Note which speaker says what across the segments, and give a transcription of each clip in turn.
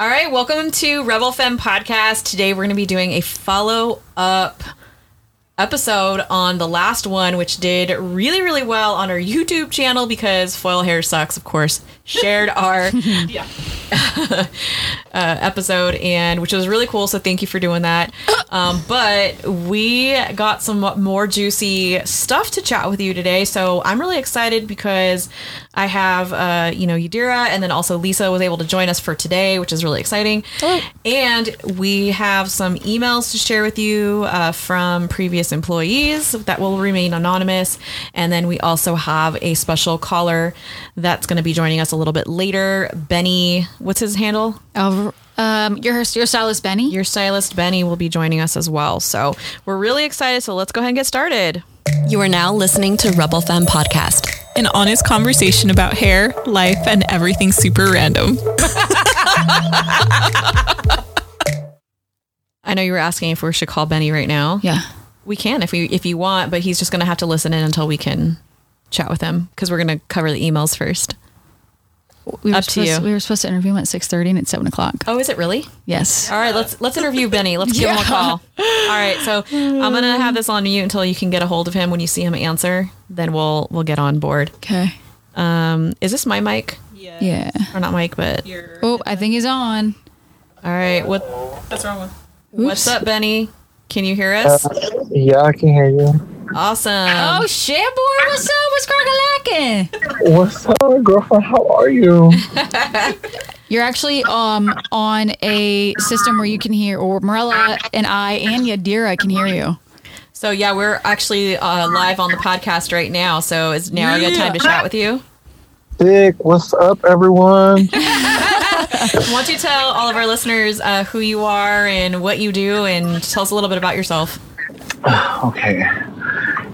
Speaker 1: All right, welcome to Rebel Femme Podcast. Today we're going to be doing a follow up episode on the last one, which did really, really well on our YouTube channel because Foil Hair Sucks, of course, shared our uh, episode and which was really cool. So thank you for doing that. Um, but we got some more juicy stuff to chat with you today. So I'm really excited because I have, uh, you know, Yadira and then also Lisa was able to join us for today, which is really exciting. And we have some emails to share with you uh, from previous employees that will remain anonymous. And then we also have a special caller that's going to be joining us a little bit later. Benny, what's his handle?
Speaker 2: Oh, um, your your stylist Benny.
Speaker 1: Your stylist Benny will be joining us as well. So we're really excited. So let's go ahead and get started.
Speaker 3: You are now listening to Rebel Femme Podcast.
Speaker 4: An honest conversation about hair, life, and everything super random.
Speaker 1: I know you were asking if we should call Benny right now.
Speaker 2: yeah.
Speaker 1: We can if we if you want, but he's just going to have to listen in until we can chat with him because we're going to cover the emails first.
Speaker 2: We were
Speaker 1: Up to
Speaker 2: supposed,
Speaker 1: you.
Speaker 2: We were supposed to interview him at six thirty, and it's seven o'clock.
Speaker 1: Oh, is it really?
Speaker 2: Yes.
Speaker 1: All right, let's let's interview Benny. Let's give him a call. All right, so I'm gonna have this on mute until you can get a hold of him. When you see him answer, then we'll we'll get on board.
Speaker 2: Okay.
Speaker 1: Um, is this my mic
Speaker 2: Yeah. Yeah.
Speaker 1: or not mic? But
Speaker 2: Oh, I think he's on.
Speaker 1: all right, what
Speaker 4: That's wrong one.
Speaker 1: what's up, Benny? Can you hear us?
Speaker 5: Yeah, I can hear you.
Speaker 1: Awesome.
Speaker 2: oh shit, boy! What's up? What's crackalacking?
Speaker 5: What's up, girlfriend? How are you?
Speaker 2: You're actually um on a system where you can hear, or Morella and I and Yadira can hear you.
Speaker 1: So yeah, we're actually uh, live on the podcast right now. So is now a good time to chat with you?
Speaker 5: Dick, what's up, everyone?
Speaker 1: Why don't you tell all of our listeners uh, who you are and what you do, and tell us a little bit about yourself?
Speaker 5: Okay.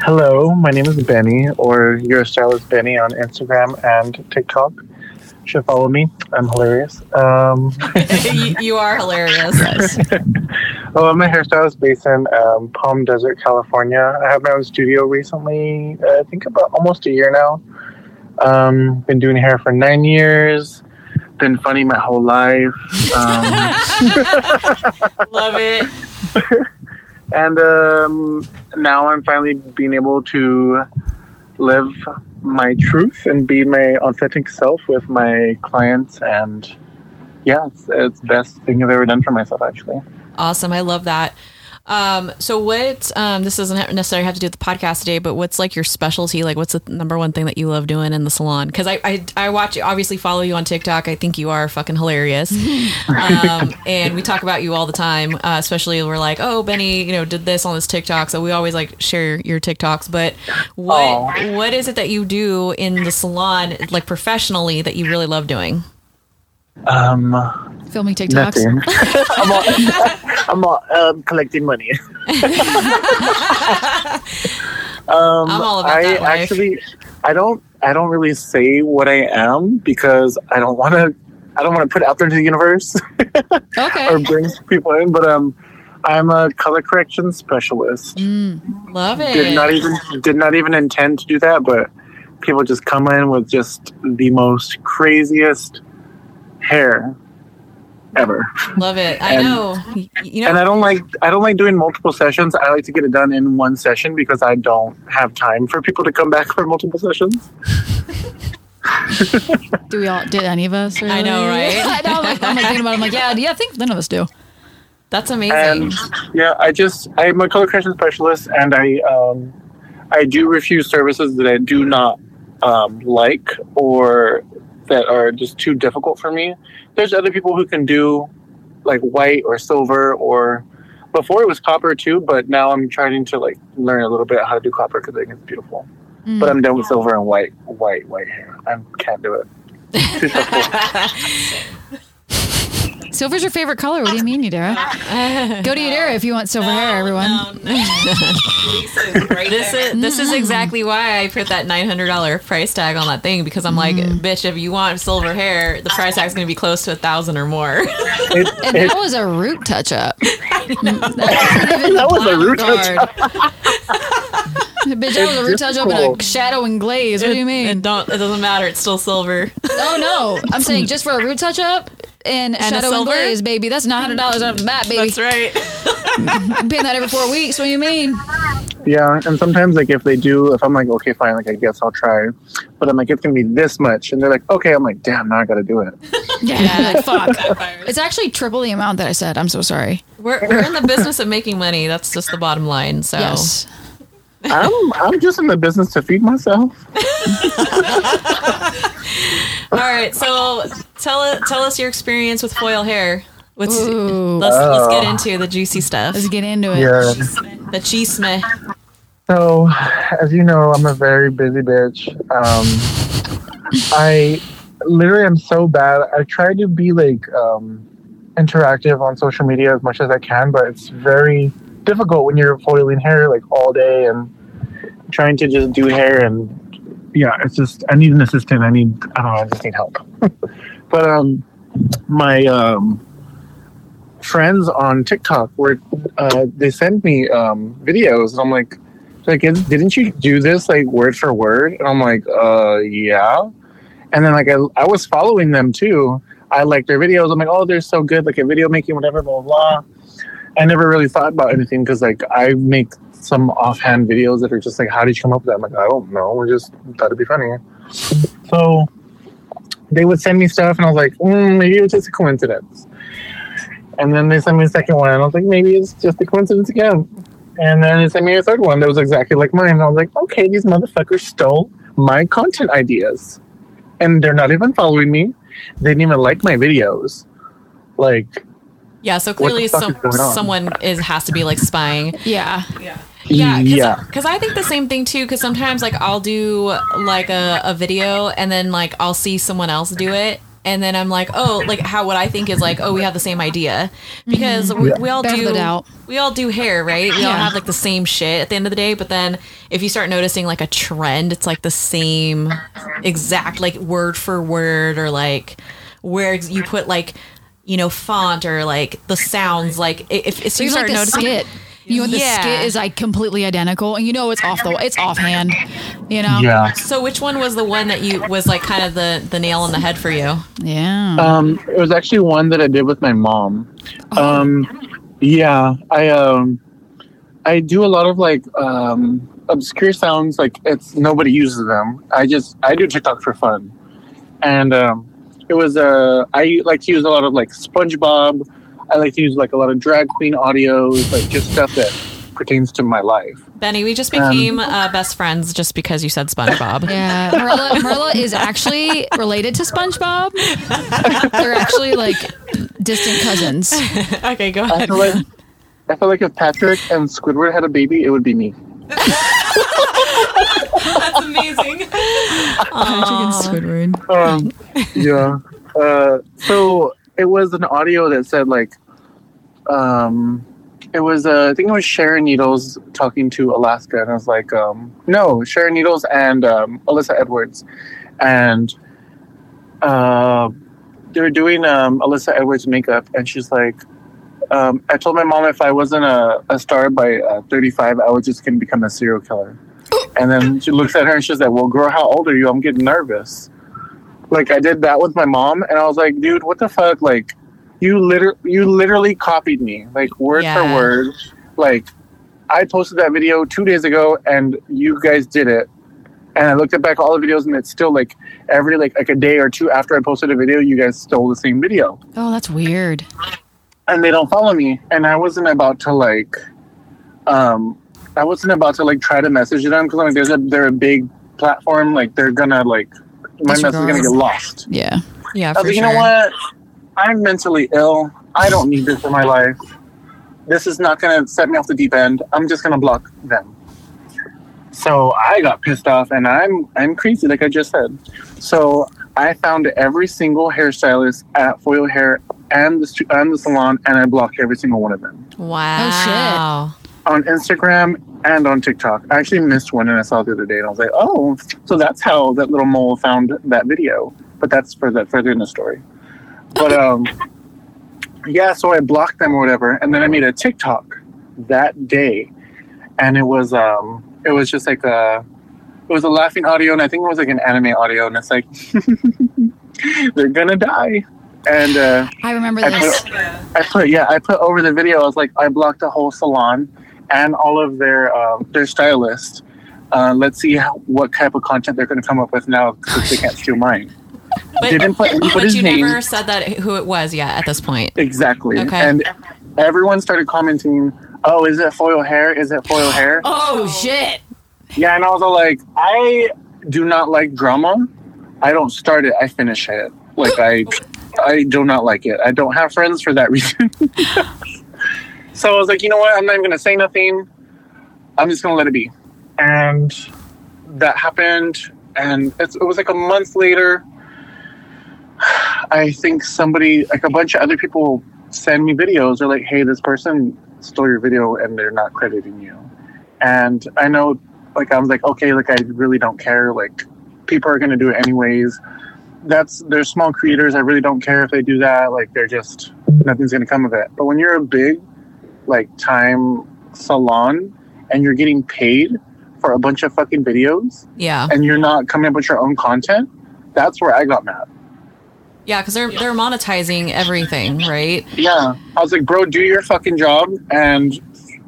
Speaker 5: Hello, my name is Benny, or your stylist Benny on Instagram and TikTok. You should follow me. I'm hilarious. Um,
Speaker 1: you, you are hilarious.
Speaker 5: oh, I'm a hairstylist based in um, Palm Desert, California. I have my own studio recently. uh, I think about almost a year now. Um, been doing hair for nine years. Been funny my whole life. Um,
Speaker 1: Love it.
Speaker 5: And um, now I'm finally being able to live my truth and be my authentic self with my clients and yeah it's, it's best thing i've ever done for myself actually
Speaker 1: Awesome. I love that. Um, so what, um, this doesn't necessarily have to do with the podcast today, but what's like your specialty? Like what's the number one thing that you love doing in the salon? Cause I, I, I watch, obviously follow you on TikTok. I think you are fucking hilarious. um, and we talk about you all the time. Uh, especially we're like, oh, Benny, you know, did this on this TikTok. So we always like share your TikToks, but what,
Speaker 5: Aw.
Speaker 1: what is it that you do in the salon, like professionally that you really love doing?
Speaker 5: Um
Speaker 2: Filming TikToks.
Speaker 5: i'm all, I'm all um, collecting money um
Speaker 1: I'm all about
Speaker 5: i
Speaker 1: that life.
Speaker 5: actually i don't i don't really say what i am because i don't want to i don't want to put it out there into the universe
Speaker 2: Okay.
Speaker 5: or bring people in but um i'm a color correction specialist
Speaker 1: Love it.
Speaker 5: did not even did not even intend to do that, but people just come in with just the most craziest hair ever.
Speaker 1: Love it. I
Speaker 5: And-
Speaker 1: know. You know,
Speaker 5: And I don't like I don't like doing multiple sessions. I like to get it done in one session because I don't have time for people to come back for multiple sessions.
Speaker 2: Do we all? Did any of us?
Speaker 1: I know,
Speaker 2: really?
Speaker 1: right?
Speaker 2: I know. I'm like, I'm like thinking about. It. I'm like, yeah, yeah. I think none of us do.
Speaker 1: that's amazing.
Speaker 5: And yeah, I just I'm a color correction specialist, and I um I do refuse services that I do not um, like or that are just too difficult for me. There's other people who can do like white or silver or before it was copper too, but now I'm trying to like learn a little bit how to do copper because I think it's beautiful. Mm. But I'm done with silver and white, white, white hair. I can't do it. Too difficult.
Speaker 2: Silver's your favorite color. What do you mean, Yadira? Go to Yadira if you want silver hair, everyone.
Speaker 1: this is this is mm-hmm. exactly why I put that nine hundred dollar price tag on that thing because I'm like, mm-hmm. bitch, if you want silver hair, the price tag's gonna be close to a thousand or more.
Speaker 5: It,
Speaker 2: And
Speaker 5: it,
Speaker 2: that was a root touch up.
Speaker 5: that was a root touch.
Speaker 2: Bitch, that was a root
Speaker 5: It's
Speaker 2: touch up and a shadow and glaze. What do you
Speaker 1: It
Speaker 2: mean?
Speaker 1: don't. It doesn't matter. It's still silver.
Speaker 2: Oh no, I'm saying just for a root touch up, and,
Speaker 1: a
Speaker 2: Shadow and? Glaze, baby. That's nine hundred dollars off the bat, baby.
Speaker 1: That's right.
Speaker 2: I'm paying that every four weeks. What do you mean?
Speaker 5: Yeah, and sometimes like if they do, if I'm like, okay, fine, like I guess I'll try, but I'm like, it's gonna be this much, and they're like, okay, I'm like, damn, now I gotta do it.
Speaker 2: Yeah, like, fuck. It's actually triple the amount that I said. I'm so sorry.
Speaker 1: We're, we're in the business of making money. That's just the bottom line. So
Speaker 2: Yes.
Speaker 5: I'm I'm just in the business to feed myself.
Speaker 1: All right, so tell it, tell us your experience with foil hair. Let's
Speaker 2: Ooh.
Speaker 1: let's, let's get into the juicy stuff.
Speaker 2: Let's get into it.
Speaker 5: Yeah.
Speaker 1: The chisme.
Speaker 5: So, as you know, I'm a very busy bitch. Um, I literally am so bad. I try to be like um, interactive on social media as much as I can, but it's very difficult when you're foiling hair like all day and trying to just do hair. And yeah, it's just I need an assistant. I need I don't know. I just need help. but um, my um, friends on TikTok were uh, they send me um, videos, and I'm like like didn't you do this like word for word and i'm like uh yeah and then like i, I was following them too i like their videos i'm like oh they're so good like a video making whatever blah blah blah i never really thought about anything because like i make some offhand videos that are just like how did you come up with that i'm like i don't know we just thought it'd be funny so they would send me stuff and i was like mm, maybe it was just a coincidence and then they sent me a second one and i was like maybe it's just a coincidence again and then they sent me a third one that was exactly like mine. And I was like, okay, these motherfuckers stole my content ideas. And they're not even following me. They didn't even like my videos. Like,
Speaker 1: Yeah, so clearly
Speaker 5: fuck
Speaker 1: some,
Speaker 5: is
Speaker 1: someone is has to be like spying.
Speaker 2: Yeah.
Speaker 1: Yeah,
Speaker 5: yeah.
Speaker 1: because I think the same thing too. Because sometimes like I'll do like a, a video and then like I'll see someone else do it. And then I'm like, oh, like how what I think is like, oh, we have the same idea because mm-hmm. we, we all
Speaker 2: Better
Speaker 1: do
Speaker 2: doubt.
Speaker 1: we all do hair, right? We all have like the same shit at the end of the day. But then if you start noticing like a trend, it's like the same exact like word for word or like where you put like you know font or like the sounds like if, if
Speaker 2: So
Speaker 1: you
Speaker 2: you
Speaker 1: start
Speaker 2: like
Speaker 1: noticing
Speaker 2: skit. You know, the
Speaker 1: Yeah.
Speaker 2: skit is like completely identical, and you know it's off the it's offhand. You know.
Speaker 5: Yeah.
Speaker 1: So which one was the one that you was like kind of the the nail on the head for you?
Speaker 2: Yeah.
Speaker 5: Um, it was actually one that I did with my mom. Um, yeah, I um, I do a lot of like um, obscure sounds. Like it's nobody uses them. I just I do TikTok for fun, and um, it was uh, I like to use a lot of like SpongeBob. I like to use like a lot of drag queen audios, like just stuff that pertains to my life.
Speaker 1: Benny, we just
Speaker 5: Um,
Speaker 1: became uh, best friends just because you said SpongeBob.
Speaker 2: Yeah, Marla, Marla is actually related to SpongeBob. They're actually like distant cousins.
Speaker 1: okay, go
Speaker 5: I
Speaker 1: ahead.
Speaker 5: feel like I feel like if Patrick and Squidward had a baby, it would be me.
Speaker 1: That's amazing.
Speaker 2: Squidward.
Speaker 5: um, yeah. Uh, so it was an audio that said like, um, it was uh, I think it was Sharon Needles talking to Alaska, and I was like, um, no, Sharon Needles and um, Alyssa Edwards, and uh, they were doing um, Alyssa Edwards makeup, and she's like. Um, I told my mom if I wasn't a, a star by uh, 35, I was just going to become a serial killer. And then she looks at her and she's like, Well, girl, how old are you? I'm getting nervous like I did that with my mom, and I was like, dude, what the fuck? Like, you liter- you literally copied me, like word
Speaker 1: Yeah.
Speaker 5: for word. Like, I posted that video two days ago, and you guys did it. And I looked at back all the videos, and it's still like every like like a day or two after I posted a video, you guys stole the same video,
Speaker 2: Oh, that's weird.
Speaker 5: and they don't follow me. And I wasn't about to like, um, I wasn't about to like try to message them because I'm like there's a they're a big platform, like they're gonna like my message is gonna get lost.
Speaker 2: Yeah.
Speaker 1: Yeah,
Speaker 5: I
Speaker 1: for
Speaker 5: was like, you know what? I'm mentally ill. I don't need this in my life. This is not going to set me off the deep end. I'm just going to block them. So I got pissed off, and I'm I'm crazy, like I just said. So I found every single hairstylist at Foil Hair and the and the salon, and I blocked every single one of them
Speaker 1: Wow.
Speaker 5: On Instagram and on TikTok. I actually missed one, and I saw it the other day, and I was like, oh, so that's how that little mole found that video. But that's for that further in the story. But um, yeah, so I blocked them or whatever, and then I made a TikTok that day, and it was um, it was just like a, it was a laughing audio, and I think it was like an anime audio, and it's like, they're gonna die. and uh,
Speaker 2: I remember
Speaker 5: I
Speaker 2: this.
Speaker 5: put, I put yeah, I put over the video. I was like, I blocked a whole salon and all of their um, their stylists. Uh, let's see how, what type of content they're going to come up with now because they can't steal mine.
Speaker 1: But,
Speaker 5: Didn't put
Speaker 1: but
Speaker 5: anybody's
Speaker 1: you
Speaker 5: name.
Speaker 1: never said that who it was yet at this point.
Speaker 5: Exactly.
Speaker 1: Okay.
Speaker 5: And everyone started commenting, "Oh, is it foil hair? Is it foil hair?"
Speaker 2: Oh shit!
Speaker 5: Yeah, and I was like, I do not like drama. I don't start it, I finish it. Like I I do not like it. I don't have friends for that reason. so I was like, you know what? I'm not even gonna say nothing. I'm just gonna let it be. And that happened and it was like a month later. I think somebody, like a bunch of other people, send me videos. They're like, "Hey, this person stole your video, and they're not crediting you." And I know, like, I was like, "Okay, like, I really don't care. Like, people are gonna do it anyways. That's they're small creators. I really don't care if they do that. Like, they're just nothing's gonna come of it. But when you're a big, like, time salon, and you're getting paid for a bunch of fucking videos,
Speaker 1: Yeah,
Speaker 5: and you're not coming up with your own content, that's where I got mad.
Speaker 1: yeah, because they're they're monetizing everything, right?
Speaker 5: Yeah. I was like, bro, do your fucking job and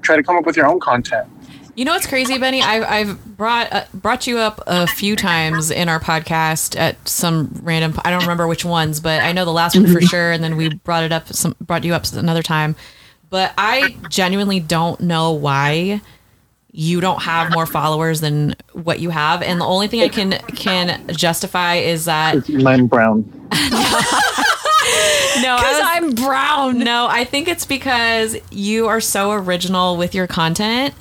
Speaker 5: try to come up with your own content.
Speaker 1: You know what's crazy, Benny? I've, I've brought uh, brought you up a few times in our podcast at some random. I don't remember which ones, but I know the last one for sure. And then we brought it up some brought you up another time. But I genuinely don't know why you don't have more followers than what you have. And the only thing I can can justify is that
Speaker 5: Lime Brown.
Speaker 1: no,
Speaker 2: Because
Speaker 1: was-
Speaker 2: I'm brown.
Speaker 1: No, I think it's because you are so original with your content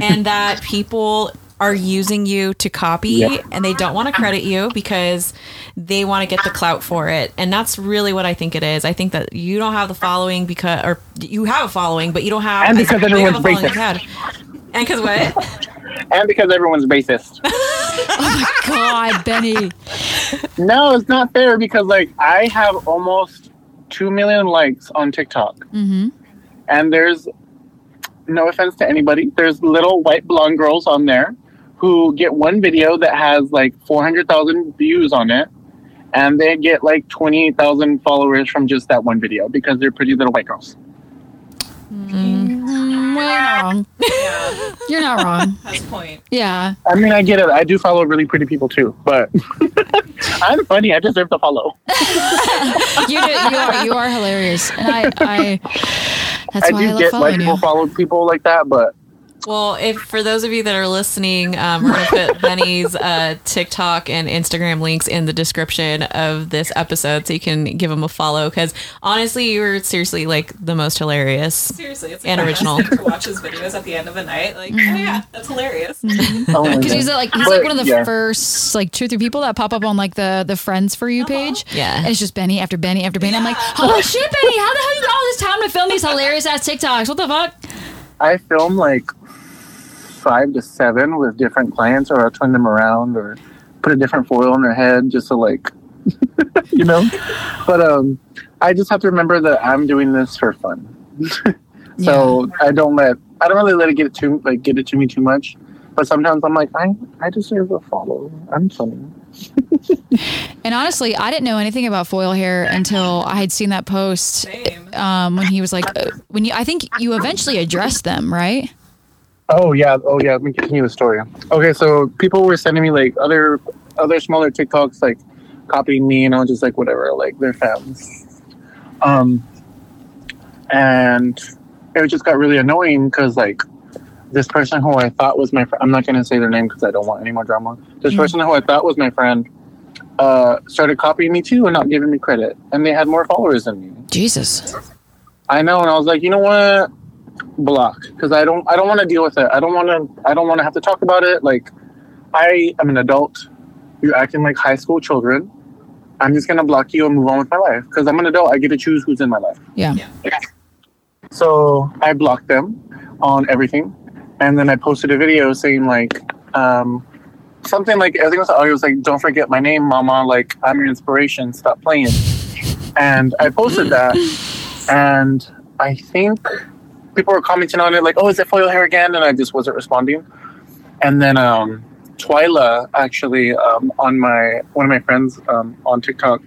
Speaker 1: and that people are using you to copy
Speaker 5: Yeah.
Speaker 1: and they don't want to credit you because they want to get the clout for it. And that's really what I think it is. I think that you don't have the following because or you have a following, but you don't have
Speaker 5: And because
Speaker 1: as big a
Speaker 5: everyone's racist.
Speaker 1: And because what?
Speaker 5: And because everyone's racist.
Speaker 2: oh my God, Benny.
Speaker 5: no, it's not fair because, like, I have almost 2 million likes on TikTok.
Speaker 2: Mm-hmm.
Speaker 5: And there's, no offense to anybody, there's little white blonde girls on there who get one video that has like 400,000 views on it. And they get like 28,000 followers from just that one video because they're pretty little white girls.
Speaker 2: Mm, well, you're not wrong. You're not wrong.
Speaker 4: That's point.
Speaker 2: Yeah.
Speaker 5: I mean, I get it. I do follow really pretty people too, but I'm funny. I deserve to follow.
Speaker 2: You do, you are you are hilarious. And I I that's
Speaker 5: I
Speaker 2: why I,
Speaker 5: do
Speaker 2: love
Speaker 5: get why
Speaker 2: following
Speaker 5: people follow people like that, but
Speaker 1: Well, if for those of you that are listening, um, we're going to put Benny's uh, TikTok and Instagram links in the description of this episode, so you can give him a follow. Because honestly, you're seriously like the most hilarious.
Speaker 4: Seriously, it's
Speaker 1: And original.
Speaker 4: to watch his videos at the end of the night. Like, oh yeah, that's hilarious.
Speaker 5: oh
Speaker 2: Because
Speaker 5: God.
Speaker 2: he's like he's like one of the
Speaker 5: yeah.
Speaker 2: first like two or three people that pop up on like the the friends for you page.
Speaker 1: Yeah.
Speaker 2: and it's just Benny after Benny after Benny. I'm like, holy shit, Benny! How the hell you got all this time to film these hilarious ass TikToks? What the fuck?
Speaker 5: I film like five to seven with different clients, or I'll turn them around, or put a different foil on their head just to like, you know. But um, I just have to remember that I'm doing this for fun. so I don't let I don't really let it get too like get it to me too much. But sometimes I'm like I I deserve a follow. I'm funny.
Speaker 2: And honestly, I didn't know anything about foil hair until I had seen that post um, when he was like, uh, when you. I think you eventually addressed them, right?
Speaker 5: Oh yeah, oh yeah. Let me continue the story. Okay, so people were sending me like other other smaller TikToks, like copying me, and I was just like, whatever, like they're fans. Um, and it just got really annoying because like this person who I thought was my friend, I'm not gonna say their name because I don't want any more drama. This
Speaker 2: Mm.
Speaker 5: person who I thought was my friend uh, started copying me too and not giving me credit, and they had more followers than me.
Speaker 2: Jesus.
Speaker 5: I know, and I was like, you know what, block, because I don't, I don't want to deal with it. I don't want to, I don't want to have to talk about it. Like, I am an adult. You're acting like high school children. I'm just gonna block you and move on with my life because I'm an adult. I get to choose who's in my life.
Speaker 2: Yeah.
Speaker 5: So I blocked them on everything, and then I posted a video saying like, um, something like I think it was, it was like, "Don't forget my name, Mama. Like I'm your inspiration. Stop playing." And I posted that, and I think people were commenting on it like, "Oh, is it foil hair again?" And I just wasn't responding. And then um, Twyla actually um, on my one of my friends um, on TikTok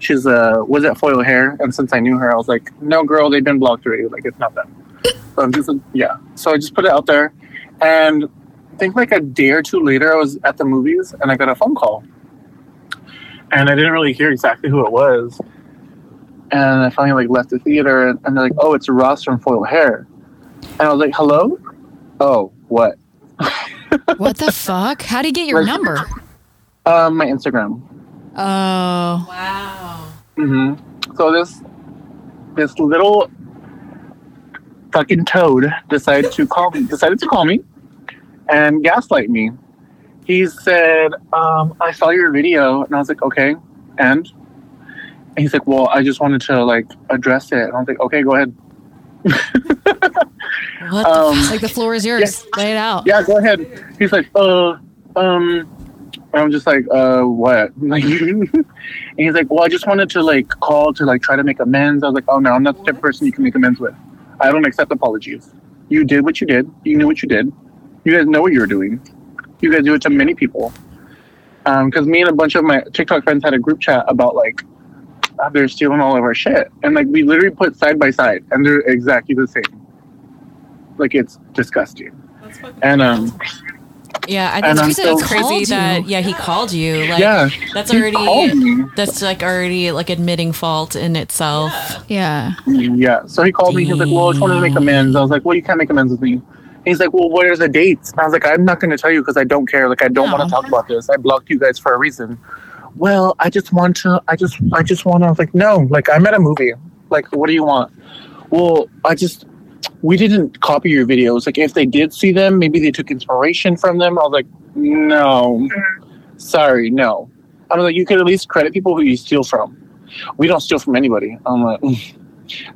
Speaker 5: she's uh was at Foil Hair, and since I knew her, I was like, no, girl, they've been blocked already. Like it's not them. So I'm just like, yeah. So I just put it out there, and I think like a day or two later, I was at the movies, and I got a phone call, and I didn't really hear exactly who it was. And I finally like left the theater, and, and they're like, "Oh, it's Ross from Foil Hair," and I was like, "Hello." Oh, what?
Speaker 2: What the fuck? How do you get your
Speaker 5: Like-
Speaker 2: number?
Speaker 5: Um, my Instagram.
Speaker 2: Oh,
Speaker 1: Wow.
Speaker 5: hmm So this this little fucking toad decided to call me. Decided to call me and gaslight me. He said, um, "I saw your video," and I was like, "Okay." And, and he's like, "Well, I just wanted to like address it." And I was like, "Okay, go ahead."
Speaker 1: What the
Speaker 5: Um,
Speaker 2: like the floor is yours. Lay it out.
Speaker 5: yeah, go ahead. He's like, uh, um, and I'm just like, uh, what? Like, and he's like, well, I just wanted to like call to like try to make amends. I was like, oh no, I'm not the type of person you can make amends with. I don't accept apologies. You did what you did. You knew what you did. You guys know what you were doing. You guys do it to many people. Um, because me and a bunch of my TikTok friends had a group chat about like they're stealing all of our shit, and like we literally put side by side, and they're exactly the same. Like it's disgusting. And um,
Speaker 1: Yeah, I
Speaker 5: And
Speaker 1: think
Speaker 5: I'm
Speaker 1: it's
Speaker 5: so-
Speaker 1: crazy
Speaker 2: Called
Speaker 1: that
Speaker 2: you.
Speaker 1: yeah he called you. Like
Speaker 5: yeah,
Speaker 1: that's already that's like already like admitting fault in itself.
Speaker 2: Yeah.
Speaker 5: Yeah. So he called me. He was like, "Well, I just wanted to make amends." I was like, "Well, you can't make amends with me." He's like, "Well, what are the dates?" And I was like, "I'm not going to tell you because I don't care. Like, I don't want to talk about this. I blocked you guys for a reason." Well, I just want to. I just. I just want to. I was like, "No. Like, I'm at a movie. Like, what do you want?" Well, I just. We didn't copy your videos. Like, if they did see them, maybe they took inspiration from them. I was like, "No, sorry, no." I was like, "You could at least credit people who you steal from." We don't steal from anybody. I'm like.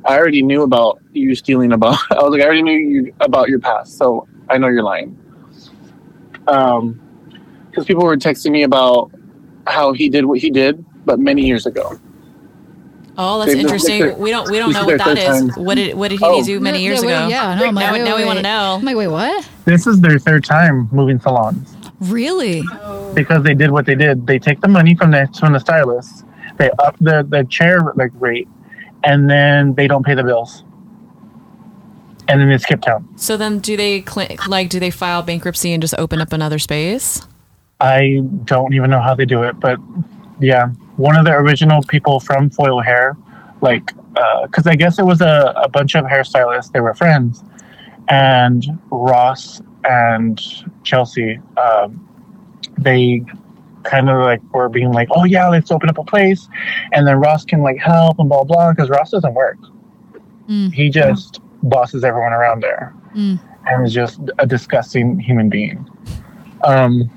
Speaker 5: I already knew about you stealing about. I was like, I already knew you about your past, so I know you're lying. Um, because people were texting me about how he did what he did, but many years ago.
Speaker 1: Oh, that's
Speaker 5: They-
Speaker 1: interesting.
Speaker 5: they-
Speaker 1: We don't we don't know what
Speaker 5: their
Speaker 1: that
Speaker 5: third
Speaker 1: is.
Speaker 5: time.
Speaker 1: What did what did he
Speaker 5: Oh.
Speaker 1: do many years
Speaker 2: yeah,
Speaker 1: ago?
Speaker 2: yeah, no, I'm like,
Speaker 1: now,
Speaker 2: wait,
Speaker 1: now we want to know.
Speaker 2: I'm like, wait, what?
Speaker 5: This is their third time moving salons
Speaker 2: Really?
Speaker 5: because they did what they did. They take the money from the from the stylists, they up the the chair like rate, and then they don't pay the bills, and then they skip town.
Speaker 1: So then, do they cl- like do they file bankruptcy and just open up another space?
Speaker 5: I don't even know how they do it, but yeah, one of the original people from Foil Hair, like, because I guess it was a, a bunch of hairstylists, they were friends, and Ross and Chelsea, um, they kind of like were being like, oh yeah, let's open up a place, and then Ross can like help and blah blah, because Ross doesn't work.
Speaker 2: Mm.
Speaker 5: He just bosses everyone around there,
Speaker 2: Mm.
Speaker 5: and is just a disgusting human being. Um,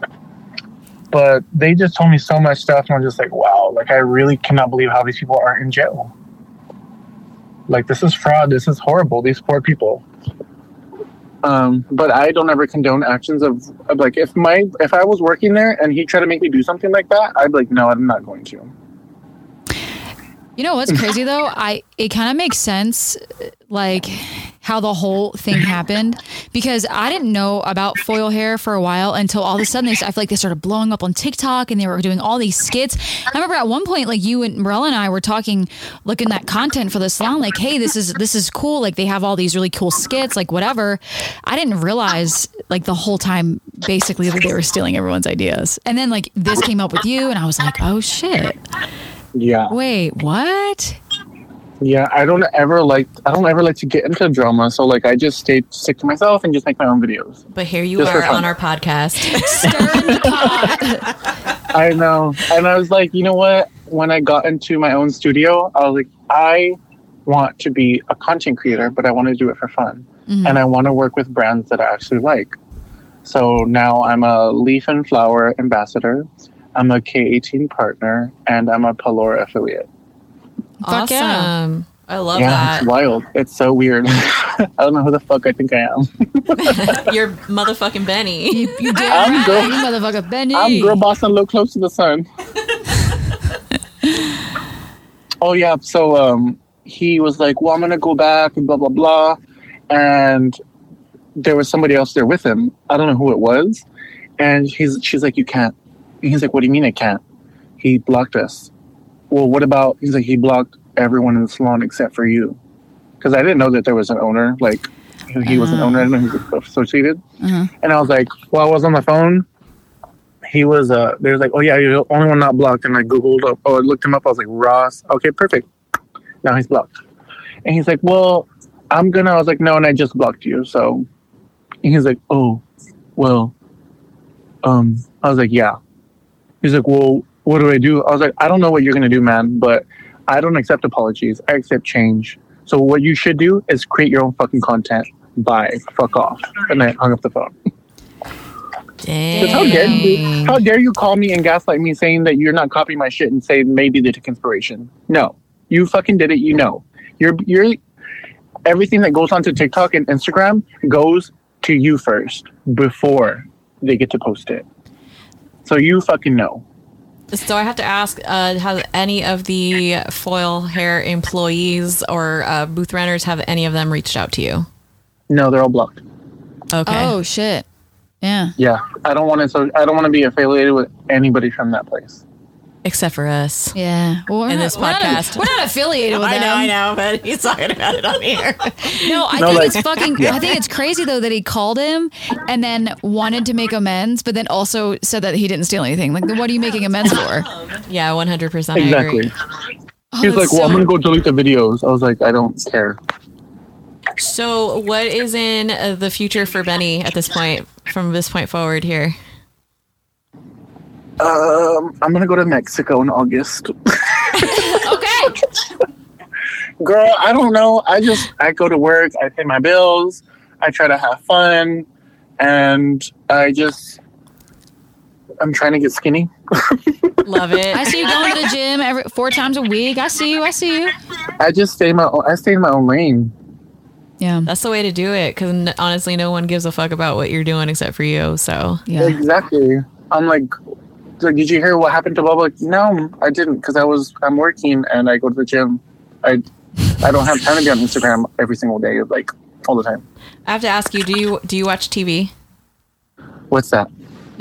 Speaker 5: but they just told me so much stuff and i'm just like wow like i really cannot believe how these people aren't in jail. Like this is fraud. This is horrible. These poor people. Um but i don't ever condone actions of, of like if my if i was working there and he tried to make me do something like that i'd be like no i'm not going to
Speaker 2: You know what's crazy though? I it kind of makes sense, like how the whole thing happened because I didn't know about foil hair for a while until all of a sudden they, I feel like they started blowing up on TikTok and they were doing all these skits. I remember at one point like you and Morella and I were talking, looking at content for the salon, like, hey, this is this is cool. Like they have all these really cool skits, like whatever. I didn't realize like the whole time basically that they were stealing everyone's ideas, and then like this came up with you, and I was like, oh shit.
Speaker 5: Yeah
Speaker 2: Wait, what?
Speaker 5: yeah i don't ever like i don't ever like to get into drama so like i just stay stick to myself and just make my own videos
Speaker 1: But here you
Speaker 5: Just
Speaker 1: are on our podcast.
Speaker 2: Stir the pot.
Speaker 5: I know. And I was like, you know what? When I got into my own studio, I was like, I want to be a content creator, but I want to do it for fun. Mm-hmm. And I want to work with brands that I actually like. So now I'm a Leaf and Flower ambassador. I'm a K18 partner and I'm a Palora affiliate.
Speaker 2: Fuck yeah.
Speaker 1: awesome. I love
Speaker 5: yeah,
Speaker 1: that.
Speaker 5: it's wild. It's so weird. I don't know who the fuck I think I am.
Speaker 1: You're motherfucking Benny.
Speaker 2: You, you did
Speaker 5: I'm
Speaker 2: right,
Speaker 5: girl-
Speaker 2: you motherfucker, Benny.
Speaker 5: I'm girl boss and look close to the sun. oh yeah, so um, he was like, "Well, I'm gonna go back and blah blah blah," and there was somebody else there with him. I don't know who it was, and he's she's like, "You can't." And he's like, "What do you mean I can't?" He blocked us. well, what about? He's like, he blocked everyone in the salon except for you, because I didn't know that there was an owner. Like, he he was an owner, didn't he was associated. And I was like, while I was on the phone, he was. Uh, they was like, oh yeah, you're the only one not blocked. And I googled up, oh, I looked him up. I was like, Ross. Okay, perfect. Now he's blocked. And he's like, well, I'm gonna. I was like, no, and I just blocked you. So and he's like, oh, well, um, I was like, yeah. He's like, well, what do I do? I was like, I don't know what you're gonna do, man, but I don't accept apologies. I accept change. So what you should do is create your own fucking content. Bye. Fuck off. And I hung up the phone. 'Cause How dare you? How dare you call me and gaslight me, saying that you're not copying my shit and say maybe they took inspiration? No, you fucking did it. You know, you're you're everything that goes onto TikTok and Instagram goes to you first before they get to post it. So you fucking know.
Speaker 1: So I have to ask: uh, Have any of the foil hair employees or uh, booth renters have any of them reached out to you?
Speaker 5: No, they're all blocked.
Speaker 1: Okay.
Speaker 2: Oh shit. Yeah.
Speaker 5: Yeah, I don't want to. So I don't want to be affiliated with anybody from that place.
Speaker 1: Except for us.
Speaker 2: Yeah. Well, we're
Speaker 1: In
Speaker 2: not-
Speaker 1: this
Speaker 2: we're not-
Speaker 1: podcast.
Speaker 2: We're not, affiliated with
Speaker 1: I
Speaker 2: them.
Speaker 1: know, I know, but he's talking about it on here.
Speaker 2: No, I
Speaker 5: No,
Speaker 2: think
Speaker 5: like-
Speaker 2: it's fucking.
Speaker 5: Yeah.
Speaker 2: I think it's crazy though that he called him and then wanted to make amends, but then also said that he didn't steal anything. Like, what are you making amends for?
Speaker 1: yeah, one hundred percent.
Speaker 5: Exactly.
Speaker 1: agree.
Speaker 2: Oh,
Speaker 5: He was like,
Speaker 2: that's
Speaker 5: "Well, I'm gonna go delete the videos." I was like, "I don't care."
Speaker 1: So, what is in uh, the future for Benny at this point? From this point forward, here.
Speaker 5: Um, I'm gonna go to Mexico in August.
Speaker 2: Okay.
Speaker 5: Girl, I don't know. I just I go to work, I pay my bills, I try to have fun, and I just I'm trying to get skinny.
Speaker 1: Love it.
Speaker 2: I see you going to the gym every four times a week. I see you. I see you.
Speaker 5: I just stay in my own, I stay in my own lane.
Speaker 2: Yeah.
Speaker 1: That's the way to do it. Because honestly, no one gives a fuck about what you're doing except for you. So,
Speaker 2: Yeah.
Speaker 5: Exactly. I'm like, like, did you hear what happened to Bubba? Like, no, I didn't, because I was I'm working and I go to the gym. I I don't have time to be on Instagram every single day, like all the time.
Speaker 1: I have to ask you: Do you do you watch TV?
Speaker 5: What's that?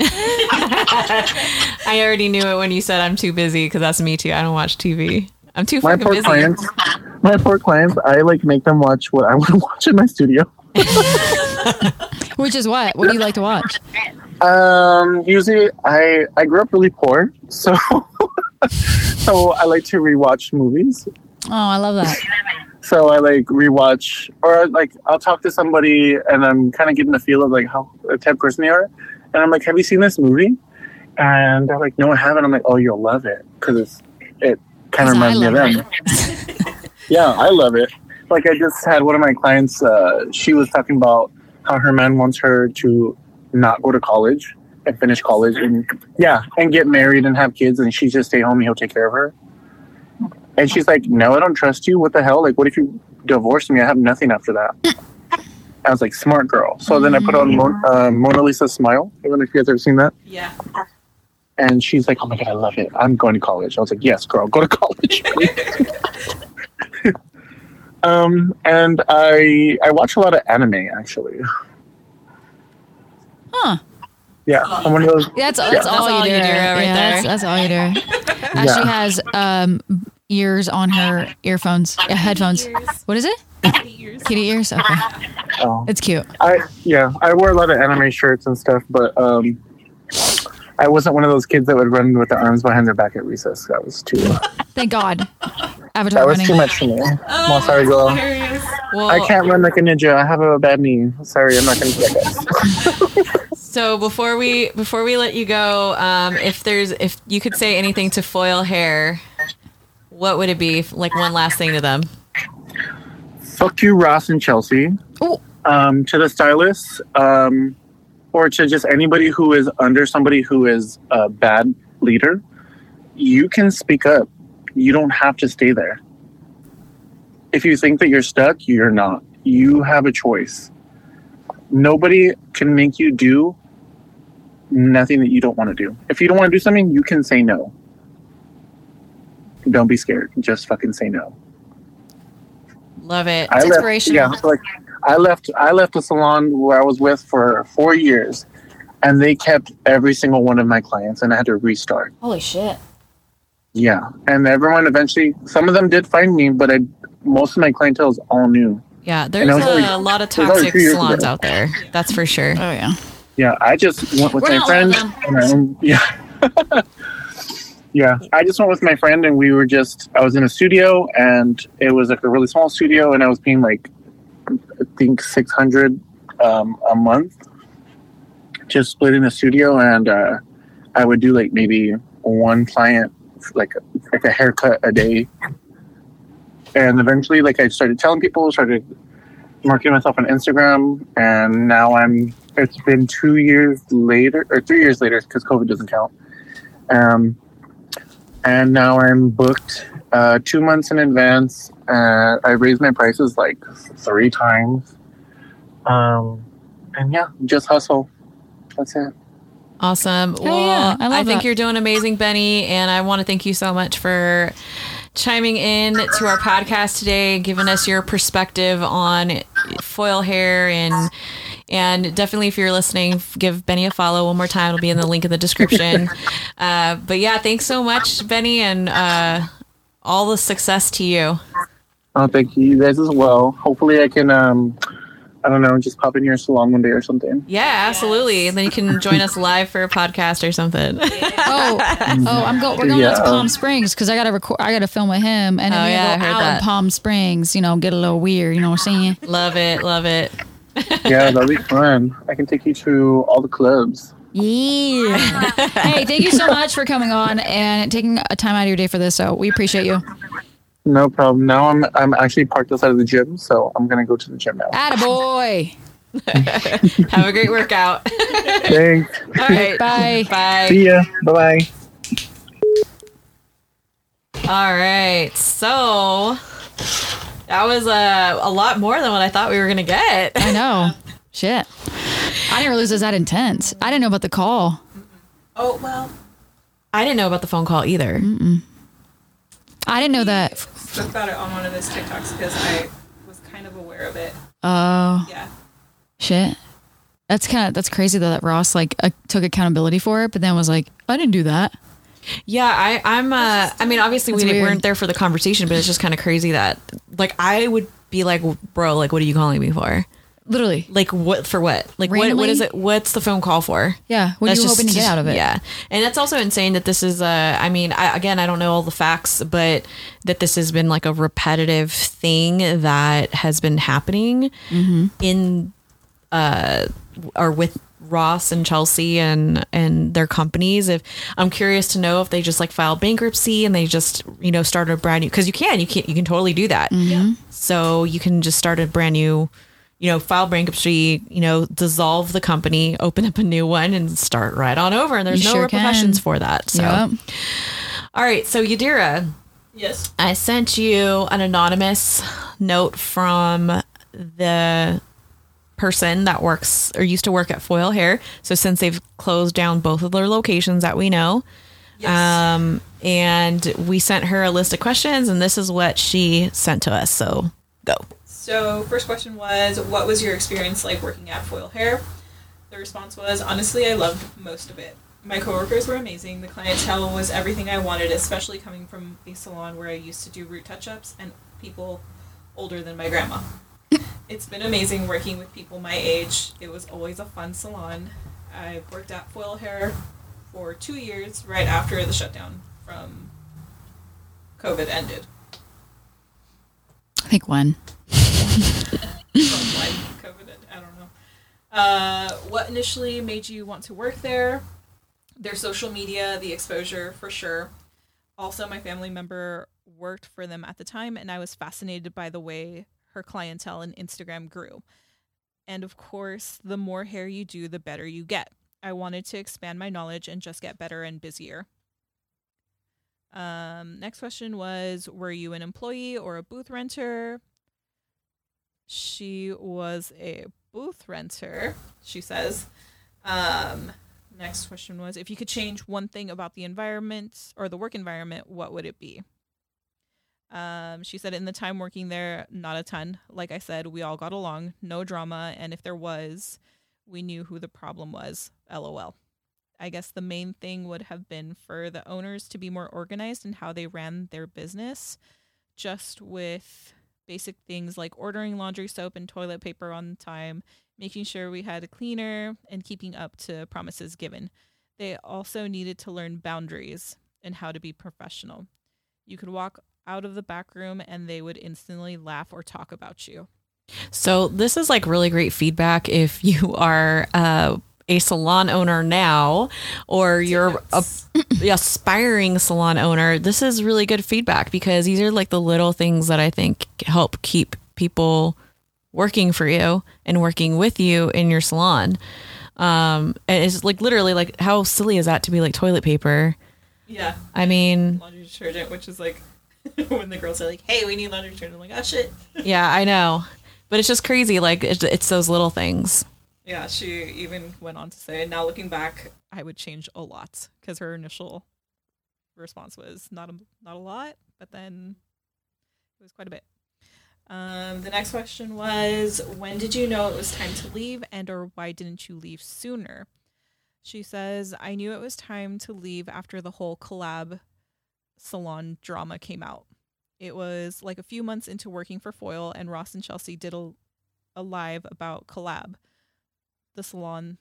Speaker 1: I already knew it when you said I'm too busy because that's me too. I don't watch TV. I'm too
Speaker 5: My poor
Speaker 1: busy.
Speaker 5: clients. My poor clients. I like make them watch what I want to watch in my studio.
Speaker 2: Which is what? What do you like to watch?
Speaker 5: Um, usually I I grew up really poor, so so I like to rewatch movies.
Speaker 2: Oh, I love that.
Speaker 5: So I like rewatch, or like I'll talk to somebody and I'm kind of getting the feel of like how the type of person they are, and I'm like, "Have you seen this movie?" And they're like, "No, I haven't." I'm like, "Oh, you'll love it because it's it kind of reminds me of them." yeah, I love it. Like I just had one of my clients. Uh, she was talking about how her man wants her to not go to college and finish college and yeah, and get married and have kids, and she just stay home and he'll take care of her. And she's like, "No, I don't trust you. What the hell? Like, what if you divorce me? I have nothing after that." I was like, "Smart girl." So then I put on Mon- uh, Mona Lisa Smile. I don't know if you guys ever seen that.
Speaker 1: Yeah.
Speaker 5: And she's like, "Oh my god, I love it. I'm going to college." I was like, "Yes, girl, go to college." um, and I I watch a lot of anime actually.
Speaker 2: Huh.
Speaker 5: Yeah, I'm one of those.
Speaker 2: That's, that's,
Speaker 5: Yeah.
Speaker 2: all,
Speaker 1: all
Speaker 2: you
Speaker 1: you
Speaker 2: do.
Speaker 1: do right
Speaker 2: yeah,
Speaker 1: there.
Speaker 2: That's, that's all you do. Uh,
Speaker 5: Yeah.
Speaker 2: She has um, ears on her earphones, uh, headphones. What is it? Kitty ears. Okay,
Speaker 5: Oh.
Speaker 2: it's cute.
Speaker 5: I yeah, I wore a lot of anime shirts and stuff, but um, I wasn't one of those kids that would run with their arms behind their back at recess. That was too.
Speaker 2: Thank God. Avatar
Speaker 5: That was
Speaker 2: running.
Speaker 5: too much for me. well, sorry, girl.
Speaker 1: Well,
Speaker 5: I can't run like a ninja. I have a bad knee. Sorry, I'm not gonna do that, guys.
Speaker 1: So before we before we let you go, um, if there's if you could say anything to foil hair, what would it be? Like one last thing to them.
Speaker 5: Fuck you, Ross and Chelsea.
Speaker 2: Ooh.
Speaker 5: Um, to the stylists, um, or to just anybody who is under somebody who is a bad leader, you can speak up. You don't have to stay there. If you think that you're stuck, you're not. You have a choice. Nobody can make you do nothing that you don't want to do. If you don't want to do something, you can say no. Don't be scared. Just fucking say no.
Speaker 1: Love it.
Speaker 5: I left,
Speaker 2: inspirational.
Speaker 5: yeah, like I left. I left the salon where I was with for four years, and they kept every single one of my clients, and I had to restart.
Speaker 2: Holy shit.
Speaker 5: yeah, and everyone eventually. Some of them did find me, but I most of my clientele is all new.
Speaker 1: Yeah, there's
Speaker 5: I was
Speaker 1: a, lot of
Speaker 5: it was only
Speaker 1: toxic salons
Speaker 5: ago.
Speaker 1: out there. That's for sure.
Speaker 2: Oh yeah.
Speaker 5: Yeah, I just went with
Speaker 1: We're
Speaker 5: my friend. And yeah. yeah, I just went with my friend, and we were just. I was in a studio, and it was like a really small studio, and I was paying like, I think six hundred um, a month, just split in a studio, and uh, I would do like maybe one client, like like a haircut a day, and eventually, like I started telling people, started marketing myself on Instagram, and now I'm. It's been two years later, or three years later, because COVID doesn't count. Um, and now I'm booked uh, two months in advance. Uh, I raised my prices like three times. Um, and yeah, just hustle. That's it.
Speaker 1: Awesome. well,
Speaker 2: yeah, I love
Speaker 1: think
Speaker 2: that.
Speaker 1: you're doing amazing, Benny, and I want to thank you so much for chiming in to our podcast today, giving us your perspective on foil hair and and definitely if you're listening, give Benny a follow one more time. It'll be in the link in the description. uh, but yeah, thanks so much, Benny, and uh, all the success to you.
Speaker 5: Oh, thank you, you guys as well. Hopefully, I can. Um, I don't know, just pop in your salon one day or something.
Speaker 1: Yeah, absolutely. And then you can join us live for a podcast or something.
Speaker 2: Oh, oh, I'm go. We're going out to Palm Springs because I gotta record. I gotta film with him, and then
Speaker 1: Oh,
Speaker 2: we
Speaker 1: yeah, I
Speaker 2: go
Speaker 1: heard
Speaker 2: out
Speaker 1: that.
Speaker 2: in Palm Springs. You know, get a little weird. You know what I'm saying?
Speaker 1: love it, love it.
Speaker 5: Yeah, that'll be fun. I can take you to all the clubs.
Speaker 2: Yeah. hey, thank you so much for coming on and taking a time out of your day for this. So we appreciate you.
Speaker 5: No problem. Now I'm I'm actually parked outside of the gym, so I'm gonna go to the gym now.
Speaker 2: Attaboy.
Speaker 1: Have a great workout.
Speaker 5: Thanks.
Speaker 1: All right.
Speaker 2: Bye.
Speaker 1: Bye.
Speaker 5: See ya. Bye bye.
Speaker 1: All right. So that was a, a lot more than what I thought we were going to get.
Speaker 2: I know. Shit. I didn't realize it was that intense. I didn't know about the call.
Speaker 1: Oh, well. I didn't know about the phone call either.
Speaker 2: I didn't know that.
Speaker 4: spoke about it on one of his TikToks because I was kind of aware of it.
Speaker 2: Oh
Speaker 4: Yeah.
Speaker 2: shit. That's kind of that's crazy though that Ross like uh, took accountability for it, but then was like, I didn't do that.
Speaker 1: Yeah, I, I'm. Uh, I mean, obviously we
Speaker 2: weird.
Speaker 1: weren't there for the conversation, but it's just kind of crazy that, like, I would be like, "Bro, like, what are you calling me for?
Speaker 2: Literally.
Speaker 1: Like, what for? What? Like, what? What
Speaker 2: Randomly?
Speaker 1: is it? What's the phone call for?"
Speaker 2: Yeah. What are you
Speaker 1: just-
Speaker 2: hoping to get out of it?
Speaker 1: Yeah, and that's also insane that this is. Uh, I mean, I, again, I don't know all the facts, but that this has been like a repetitive thing that has been happening
Speaker 2: Mm-hmm.
Speaker 1: in, uh, or with Ross and Chelsea and and their companies. If I'm curious to know if they just like filed bankruptcy and they just you know started a brand new because you can you can you can totally do that.
Speaker 2: Mm-hmm.
Speaker 1: So you can just start a brand new you know, file bankruptcy, you know, dissolve the company, open up a new one, and start right on over. And there's
Speaker 2: You
Speaker 1: no
Speaker 2: sure
Speaker 1: repercussions
Speaker 2: can.
Speaker 1: for that. So,
Speaker 2: Yep.
Speaker 1: all right. So, Yadira,
Speaker 4: Yes.
Speaker 1: I sent you an anonymous note from the person that works or used to work at Foil Hair. So, since they've closed down both of their locations that we know, um, and we sent her a list of questions, and this is what she sent to us. So, go.
Speaker 4: So, first question was, what was your experience like working at Foil Hair? The response was, honestly, I loved most of it. My coworkers were amazing. The clientele was everything I wanted, especially coming from a salon where I used to do root touch-ups and people older than my grandma. It's been amazing working with people my age. It was always a fun salon. I worked at Foil Hair for two years right after the shutdown from COVID ended.
Speaker 2: I think
Speaker 4: one. COVID ended. I don't know. Uh, what initially made you want to work there? Their social media, the exposure for sure. Also, my family member worked for them at the time, and I was fascinated by the way her clientele and Instagram grew. And of course, the more hair you do, the better you get. I wanted to expand my knowledge and just get better and busier. Um, next question was Were you an employee or a booth renter? She was a booth renter, she says. Um, next question was If you could change one thing about the environment or the work environment, what would it be? Um, she said, In the time working there, not a ton. Like I said, we all got along, no drama. And if there was, we knew who the problem was. LOL. I guess the main thing would have been for the owners to be more organized in how they ran their business, just with basic things like ordering laundry soap and toilet paper on time, making sure we had a cleaner, and keeping up to promises given. They also needed to learn boundaries and how to be professional. You could walk out of the back room and they would instantly laugh or talk about you.
Speaker 1: So this is like really great feedback if you are uh, a salon owner now or you're a, a aspiring salon owner. This is really good feedback because these are like the little things that I think help keep people working for you and working with you in your salon. Um, and it's like literally like how silly is that to be like toilet paper?
Speaker 4: Yeah.
Speaker 1: I mean,
Speaker 4: Laundry detergent, which is like when the girls are like, hey, we need laundry detergent. I'm like, oh shit.
Speaker 1: yeah, I know, but it's just crazy. Like it's, it's those little things.
Speaker 4: Yeah, she even went on to say, now looking back, I would change a lot because her initial response was not a, not a lot, but then it was quite a bit. Um, the next question was, when did you know it was time to leave, and or why didn't you leave sooner? She says, I knew it was time to leave after the whole collab salon drama came out. It was like a few months into working for Foil, and Ross and Chelsea did a, a live about collab, the salon.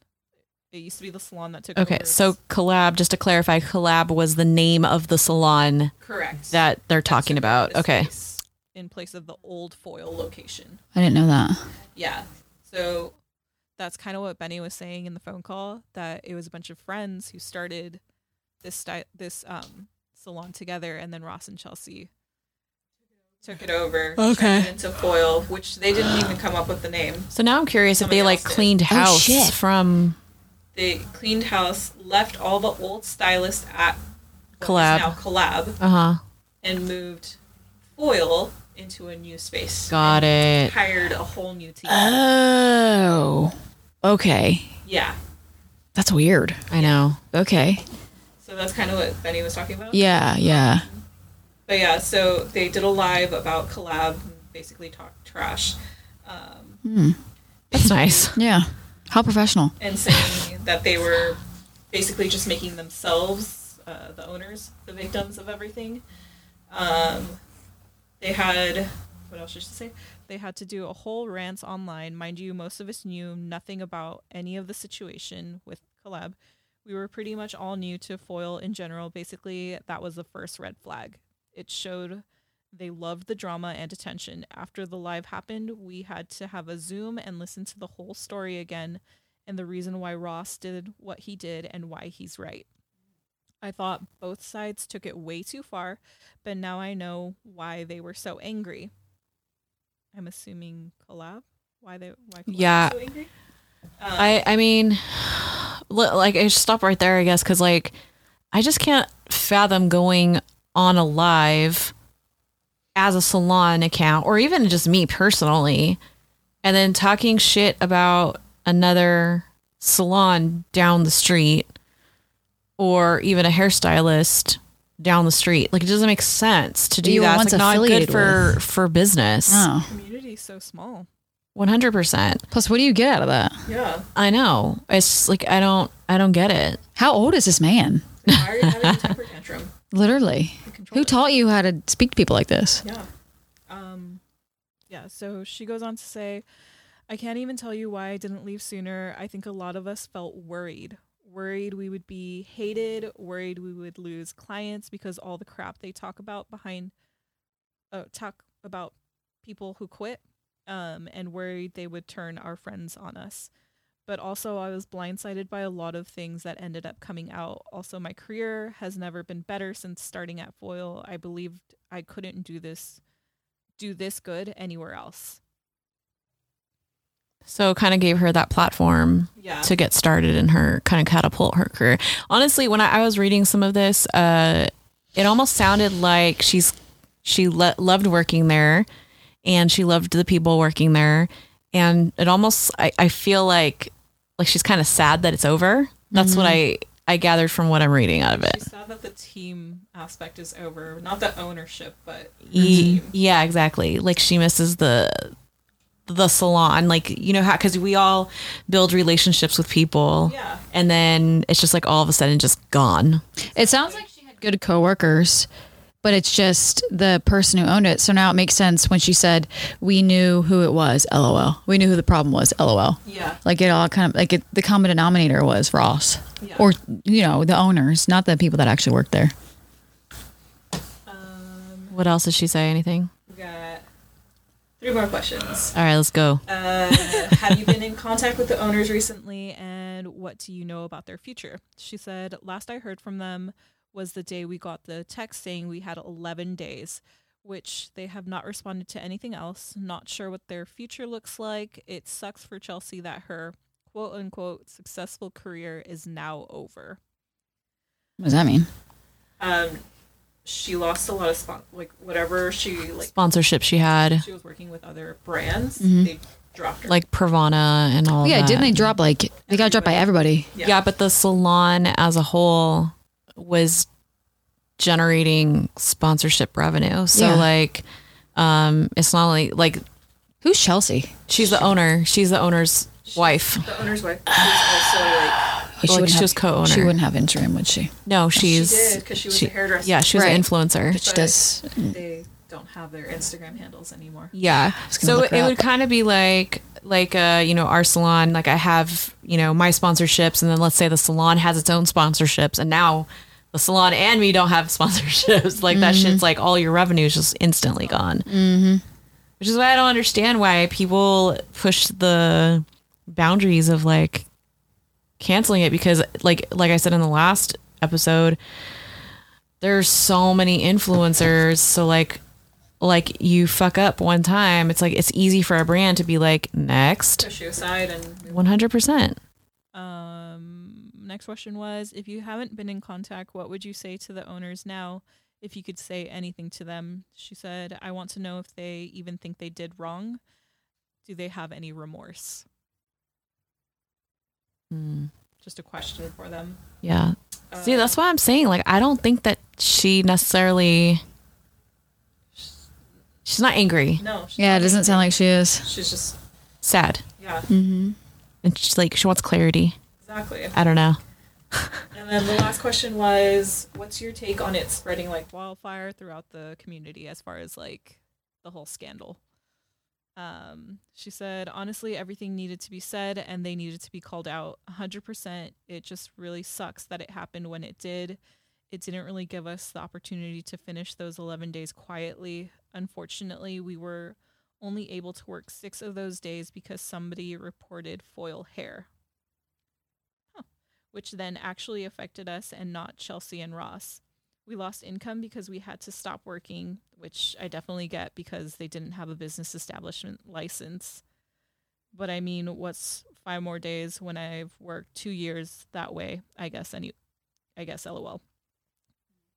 Speaker 4: It used to be the salon that took
Speaker 1: Okay,
Speaker 4: over
Speaker 1: so collab. Just to clarify, collab was the name of the salon
Speaker 4: correct
Speaker 1: that they're
Speaker 4: that
Speaker 1: talking
Speaker 4: took
Speaker 1: about. Okay.
Speaker 4: space in place of the old Foil location.
Speaker 2: I didn't know that.
Speaker 4: Yeah. So that's kind of what Benny was saying in the phone call that it was a bunch of friends who started this sty- this um salon together and then Ross and Chelsea took it over
Speaker 1: Okay.
Speaker 4: it into foil which they didn't even come up with the name
Speaker 1: So now I'm curious if they like
Speaker 4: else did.
Speaker 1: cleaned house
Speaker 2: shit.
Speaker 1: from
Speaker 4: they cleaned house left all the old stylists at
Speaker 1: Collab.
Speaker 4: now collab
Speaker 1: uh huh.
Speaker 4: and moved foil into a new space
Speaker 1: Got it.
Speaker 4: hired a whole new team
Speaker 2: Oh, okay.
Speaker 4: yeah
Speaker 2: That's weird.
Speaker 1: I know.
Speaker 2: Okay.
Speaker 4: So that's kind of what Benny was talking about
Speaker 2: Yeah, yeah.
Speaker 4: But yeah, so they did a live about collab, basically talk trash, um
Speaker 1: That's nice.
Speaker 2: Yeah. How professional.
Speaker 4: and saying that they were basically just making themselves, uh, the owners, the victims of everything. Um, they had, what else should I say? They had to do a whole rant online. Mind you, most of us knew nothing about any of the situation with collab. We were pretty much all new to foil in general. Basically, that was the first red flag. It showed they loved the drama and attention. After the live happened, we had to have a Zoom and listen to the whole story again and the reason why Ross did what he did and why he's right. I thought both sides took it way too far, but now I know why they were so angry. I'm assuming collab. Why they why collab
Speaker 1: Yeah.
Speaker 4: so angry? Um,
Speaker 1: I I mean, li- like I should stop right there, I guess, because like I just can't fathom going on a live as a salon account, or even just me personally, and then talking shit about another salon down the street, or even a hairstylist down the street. Like it doesn't make sense to do
Speaker 2: you
Speaker 1: that. It's
Speaker 2: once
Speaker 1: like not good
Speaker 2: affiliated
Speaker 1: for
Speaker 2: with.
Speaker 1: for business.
Speaker 2: Oh.
Speaker 4: community is so small.
Speaker 1: One hundred percent.
Speaker 2: Plus, what do you get out of that?
Speaker 4: Yeah.
Speaker 1: I know. It's like I don't I don't get it.
Speaker 2: How old is this man?
Speaker 4: Why are you having a temper tantrum?
Speaker 2: Literally. Who
Speaker 4: it.
Speaker 2: taught you how to speak to people like this?
Speaker 4: Yeah. Um yeah, so she goes on to say, I can't even tell you why I didn't leave sooner. I think a lot of us felt worried. Worried we would be hated, worried we would lose clients because all the crap they talk about behind uh talk about people who quit. Um and worried they would turn our friends on us. But also I was blindsided by a lot of things that ended up coming out. Also my career has never been better since starting at Foil. I believed I couldn't do this do this good anywhere else.
Speaker 1: So kind of gave her that platform
Speaker 4: Yeah.
Speaker 1: to get started in her kind of catapult her career. Honestly, when I, I was reading some of this, uh, it almost sounded like she's she le- loved working there, and she loved the people working there, and it almost I, I feel like like she's kind of sad that it's over. That's what mm-hmm. I I gathered from what I'm reading out of it.
Speaker 4: She said that the team aspect is over, not the ownership, but her
Speaker 1: Ye-
Speaker 4: team.
Speaker 1: yeah, exactly. Like she misses the the salon like you know how because we all build relationships with people
Speaker 4: Yeah.
Speaker 1: and then it's just like all of a sudden just gone
Speaker 2: It sounds like she had good coworkers, but it's just the person who owned it. So now it makes sense when she said, "We knew who it was." LOL. We knew who the problem was. LOL.
Speaker 4: Yeah.
Speaker 2: Like it all kind of like it, the common denominator was Ross,
Speaker 4: Yeah.
Speaker 2: or you know the owners, not the people that actually worked there.
Speaker 4: Um,
Speaker 1: what else did she say anything
Speaker 4: we got three more questions.
Speaker 1: all right let's go
Speaker 4: Uh, have you been in contact with the owners recently and what do you know about their future? She said, Last I heard from them was the day we got the text saying we had 11 days, which they have not responded to anything else. Not sure what their future looks like. It sucks for Chelsea that her quote unquote successful career is now over.
Speaker 2: What does that mean?
Speaker 4: Um, she lost a lot of spot, like whatever she like.
Speaker 1: sponsorship she had
Speaker 4: She was working with other brands.
Speaker 2: Mm-hmm.
Speaker 4: They dropped her.
Speaker 1: like Pravana and all
Speaker 2: yeah,
Speaker 1: that.
Speaker 2: didn't they drop like they got dropped by everybody?
Speaker 1: yeah. but the salon as a whole was generating sponsorship revenue so
Speaker 2: Yeah.
Speaker 1: like um it's not only like
Speaker 2: Who's Chelsea?
Speaker 1: she's the owner she's the owner's wife
Speaker 4: the owner's wife. She's was also like.
Speaker 2: Oh, she
Speaker 1: Like,
Speaker 2: wouldn't
Speaker 1: she
Speaker 2: have-
Speaker 1: was co-owner.
Speaker 2: She wouldn't have Instagram, would she?
Speaker 1: no she's
Speaker 4: she did because she was a hairdresser.
Speaker 1: yeah she was
Speaker 2: Right.
Speaker 1: an influencer
Speaker 2: But she does.
Speaker 4: They don't have their Instagram handles anymore.
Speaker 1: Yeah. So
Speaker 2: look
Speaker 1: it
Speaker 2: up.
Speaker 1: would kind of be like like uh you know our salon like I have you know my sponsorships and then let's say the salon has its own sponsorships and now the salon and me don't have sponsorships like that
Speaker 2: Mm-hmm.
Speaker 1: shit's like all your revenue is just instantly gone. Mm-hmm. Which is why I don't understand why people push the boundaries of like canceling it because like like I said in the last episode there's so many influencers so like like you fuck up one time it's like it's easy for a brand to be like next
Speaker 4: Push you aside and.
Speaker 1: 100%
Speaker 4: Um, next question was: If you haven't been in contact, what would you say to the owners now? If you could say anything to them, she said, "I want to know if they even think they did wrong. Do they have any remorse?"
Speaker 1: Hmm.
Speaker 4: Just a question for them.
Speaker 1: yeah see that's why i'm saying like i don't think that she necessarily she's not angry
Speaker 4: No. she's
Speaker 2: Yeah, it doesn't sound like she is.
Speaker 4: She's just
Speaker 1: sad
Speaker 4: yeah,
Speaker 2: Mm-hmm.
Speaker 1: and she's like she wants clarity
Speaker 4: exactly.
Speaker 1: i don't know
Speaker 4: And then the last question was, what's your take on it spreading like wildfire throughout the community as far as like the whole scandal? Um, she said, honestly, everything needed to be said and they needed to be called out 100%. It just really sucks that it happened when it did. It didn't really give us the opportunity to finish those 11 days quietly. Unfortunately, we were only able to work six of those days because somebody reported foil hair which then actually affected us and not Chelsea and Ross. We lost income because we had to stop working, which I definitely get because they didn't have a business establishment license. But I mean, what's five more days when I've worked two years that way? I guess any, I guess LOL.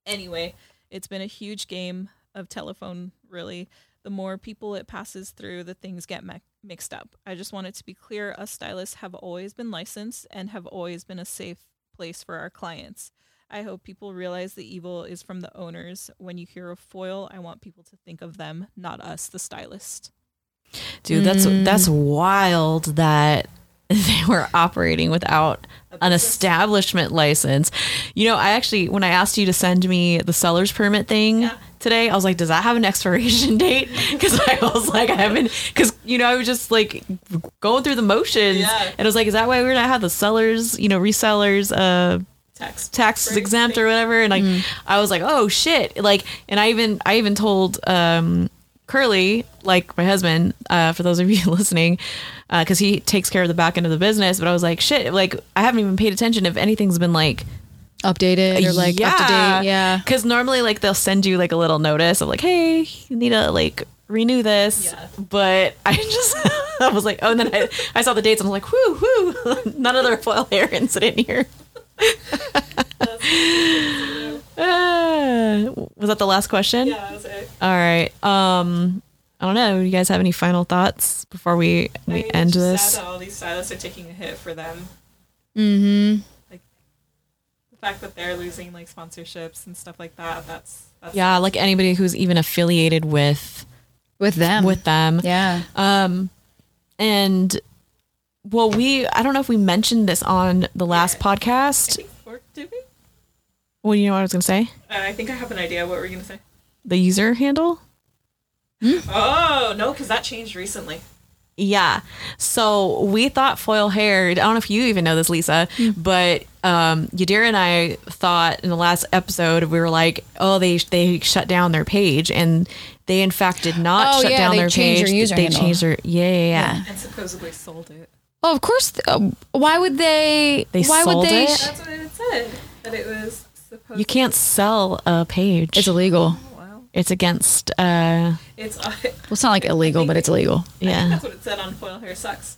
Speaker 4: Anyway, it's been a huge game of telephone. Really, the more people it passes through, the things get mi- mixed up. I just want it to be clear: us stylists have always been licensed and have always been a safe place for our clients. I hope people realize the evil is from the owners. When you hear of foil, I want people to think of them, not us, the stylist.
Speaker 1: dude that's mm. that's wild that they were operating without an establishment license you know i actually when i asked you to send me the seller's permit thing
Speaker 4: Yeah.
Speaker 1: today i was like does that have an expiration date because i was like i haven't because you know i was just like going through the motions
Speaker 4: Yeah.
Speaker 1: and i was like is that why we're gonna have the sellers you know resellers uh
Speaker 4: Tax.
Speaker 1: tax
Speaker 4: break
Speaker 1: exempt
Speaker 4: thing.
Speaker 1: or whatever and like i was like oh shit like and i even i even told um curly like my husband uh for those of you listening because he takes care of the back end of the business but i was like shit like i haven't even paid attention if anything's been like
Speaker 2: Updated or like up to date. Yeah.
Speaker 1: because normally like they'll send you like a little notice of like hey you need to like renew this
Speaker 4: Yeah.
Speaker 1: but i just i was like oh and then i, I saw the dates and i'm like whoo whoo none of the foil hair incident here Uh, was that the last question?
Speaker 4: Yeah, that was it.
Speaker 1: All right. Um, I don't know. You guys have any final thoughts before we
Speaker 4: I
Speaker 1: we
Speaker 4: mean,
Speaker 1: end this?
Speaker 4: Sad that all these stylists are taking a hit for them.
Speaker 2: Mm-hmm.
Speaker 4: Like the fact that they're losing like sponsorships and stuff like that. That's, that's
Speaker 1: Yeah, like anybody who's even affiliated with
Speaker 2: With them.
Speaker 1: with them.
Speaker 2: yeah.
Speaker 1: Um, and well, we I don't know if we mentioned this on the last podcast.
Speaker 4: Or did we?
Speaker 1: Well, you know what I was gonna say?
Speaker 4: Uh, I think I have an idea. What were you gonna say?
Speaker 1: The user handle.
Speaker 4: Oh no, because that changed recently.
Speaker 1: Yeah. So we thought foil hair. I don't know if you even know this, Lisa, but um, Yadira and I thought in the last episode we were like, oh, they they shut down their page, and they in fact did not
Speaker 2: Oh,
Speaker 1: shut
Speaker 2: yeah,
Speaker 1: down their page.
Speaker 2: their user
Speaker 1: they
Speaker 2: handle.
Speaker 1: changed their yeah yeah yeah.
Speaker 4: And supposedly sold it.
Speaker 2: Oh, of course. Uh, why would they?
Speaker 1: They
Speaker 2: why
Speaker 1: sold
Speaker 2: would they?
Speaker 1: it?
Speaker 4: That's what it said. That it was supposed.
Speaker 1: You can't sell a page.
Speaker 2: It's illegal.
Speaker 4: Wow.
Speaker 1: It's against. uh
Speaker 4: It's. Uh,
Speaker 2: Well, it's not like illegal, but it's illegal.
Speaker 1: Yeah.
Speaker 4: That's what it said on Foil Hair Sucks.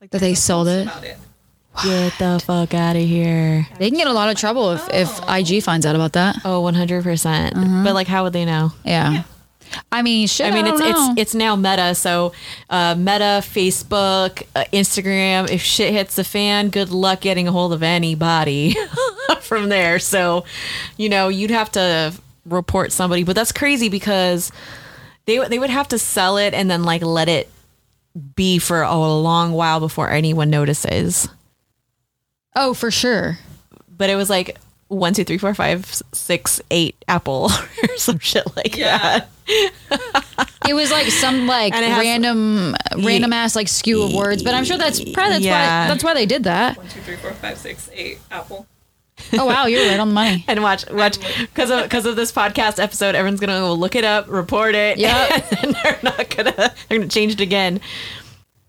Speaker 4: Like
Speaker 2: That they sold it?
Speaker 4: About it.
Speaker 1: Get the fuck out of here.
Speaker 2: They can get a lot of trouble if, if IG finds out about that.
Speaker 1: Oh, 100%. percent But like how would they know?
Speaker 2: Yeah. I mean, shit.
Speaker 1: I mean, it's
Speaker 2: know.
Speaker 1: it's it's now Meta, so uh, Meta, Facebook, uh, Instagram. If shit hits the fan, good luck getting a hold of anybody from there. So, you know, you'd have to report somebody, but that's crazy because they they would have to sell it and then like let it be for a long while before anyone notices.
Speaker 2: oh, for sure.
Speaker 1: But it was like one, two, three, four, five, six, eight, Apple or some shit like
Speaker 4: Yeah.
Speaker 1: that.
Speaker 2: It was like some like
Speaker 1: And has-
Speaker 2: random random ass like skew of words, but I'm sure that's probably that's
Speaker 1: Yeah.
Speaker 2: why that's why they did that.
Speaker 4: One, two, three, four, five, six, eight. Apple.
Speaker 2: Oh wow, you're right on the money.
Speaker 1: and watch watch because of because of this podcast episode everyone's gonna go look it up report it
Speaker 2: Yep.
Speaker 1: and they're not gonna they're gonna change it again